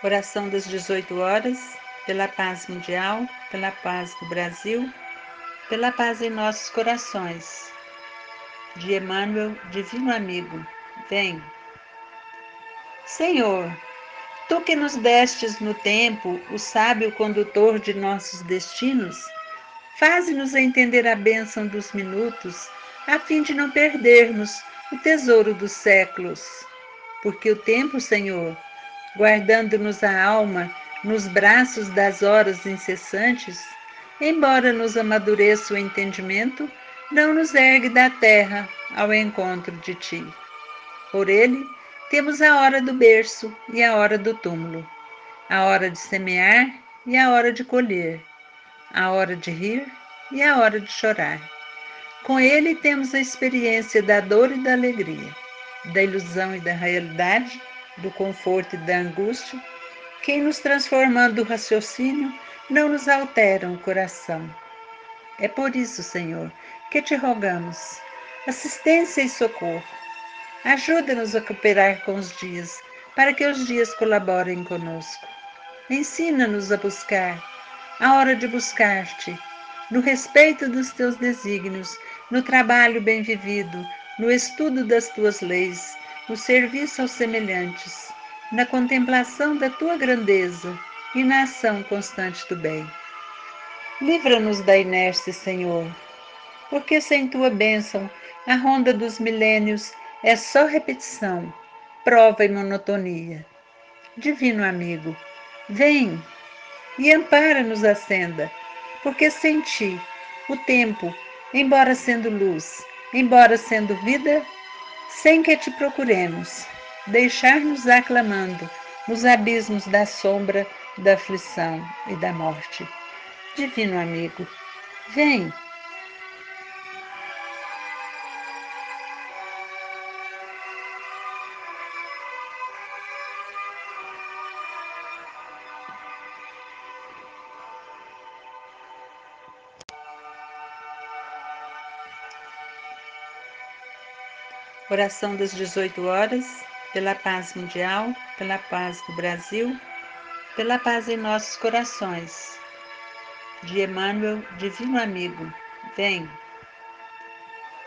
Oração das 18 horas, pela paz mundial, pela paz do Brasil, pela paz em nossos corações. De Emmanuel, Divino Amigo, vem. Senhor, tu que nos destes no tempo o sábio condutor de nossos destinos, faze-nos entender a bênção dos minutos, a fim de não perdermos o tesouro dos séculos. Porque o tempo, Senhor, guardando-nos a alma nos braços das horas incessantes, embora nos amadureça o entendimento, não nos ergue da terra ao encontro de ti. Por ele, temos a hora do berço e a hora do túmulo, a hora de semear e a hora de colher, a hora de rir e a hora de chorar. Com ele temos a experiência da dor e da alegria, da ilusão e da realidade, do conforto e da angústia, que, nos transformando do raciocínio, não nos alteram o coração. É por isso, Senhor, que te rogamos assistência e socorro. Ajuda-nos a cooperar com os dias, para que os dias colaborem conosco. Ensina-nos a buscar, a hora de buscar-te, no respeito dos teus desígnios, no trabalho bem vivido, no estudo das tuas leis, no serviço aos semelhantes, na contemplação da tua grandeza e na ação constante do bem. Livra-nos da inércia, Senhor, porque sem tua bênção a ronda dos milênios é só repetição, prova e monotonia. Divino amigo, vem e ampara-nos a senda, porque sem ti o tempo, embora sendo luz, embora sendo vida, sem que te procuremos, deixar-nos aclamando nos abismos da sombra, da aflição e da morte. Divino amigo, vem. Oração das 18 horas, pela paz mundial, pela paz do Brasil, pela paz em nossos corações. De Emmanuel, Divino Amigo, vem.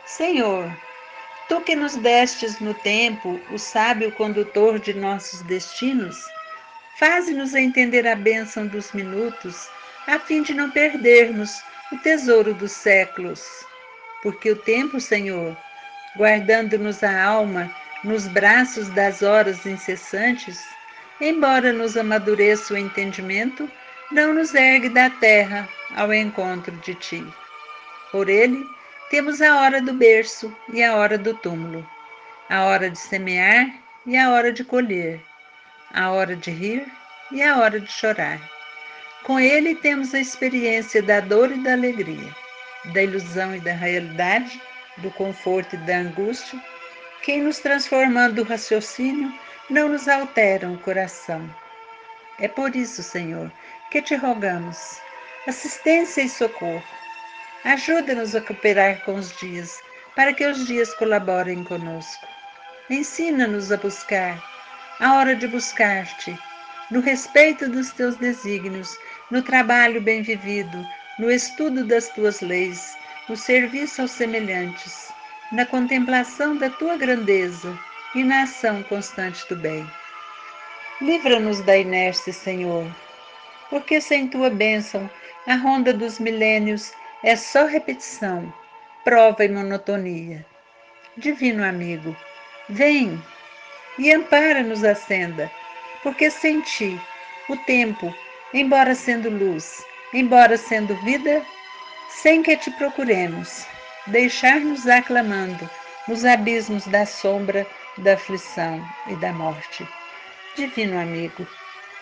Senhor, tu que nos destes no tempo o sábio condutor de nossos destinos, faze-nos entender a bênção dos minutos, a fim de não perdermos o tesouro dos séculos. Porque o tempo, Senhor, guardando-nos a alma nos braços das horas incessantes, embora nos amadureça o entendimento, não nos ergue da terra ao encontro de ti. Por ele, temos a hora do berço e a hora do túmulo, a hora de semear e a hora de colher, a hora de rir e a hora de chorar. Com ele temos a experiência da dor e da alegria, da ilusão e da realidade, do conforto e da angústia, que, nos transformando do raciocínio, não nos alteram o coração. É por isso, Senhor, que te rogamos assistência e socorro. Ajuda-nos a cooperar com os dias, para que os dias colaborem conosco. Ensina-nos a buscar, a hora de buscar-te, no respeito dos teus desígnios, no trabalho bem vivido, no estudo das tuas leis, no serviço aos semelhantes, na contemplação da tua grandeza e na ação constante do bem. Livra-nos da inércia, Senhor, porque sem tua bênção a ronda dos milênios é só repetição, prova e monotonia. Divino amigo, vem e ampara-nos a senda, porque sem ti o tempo, embora sendo luz, embora sendo vida, sem que te procuremos, deixar-nos aclamando nos abismos da sombra, da aflição e da morte. Divino amigo,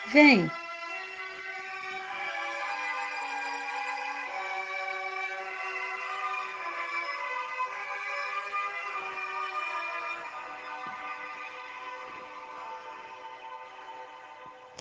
vem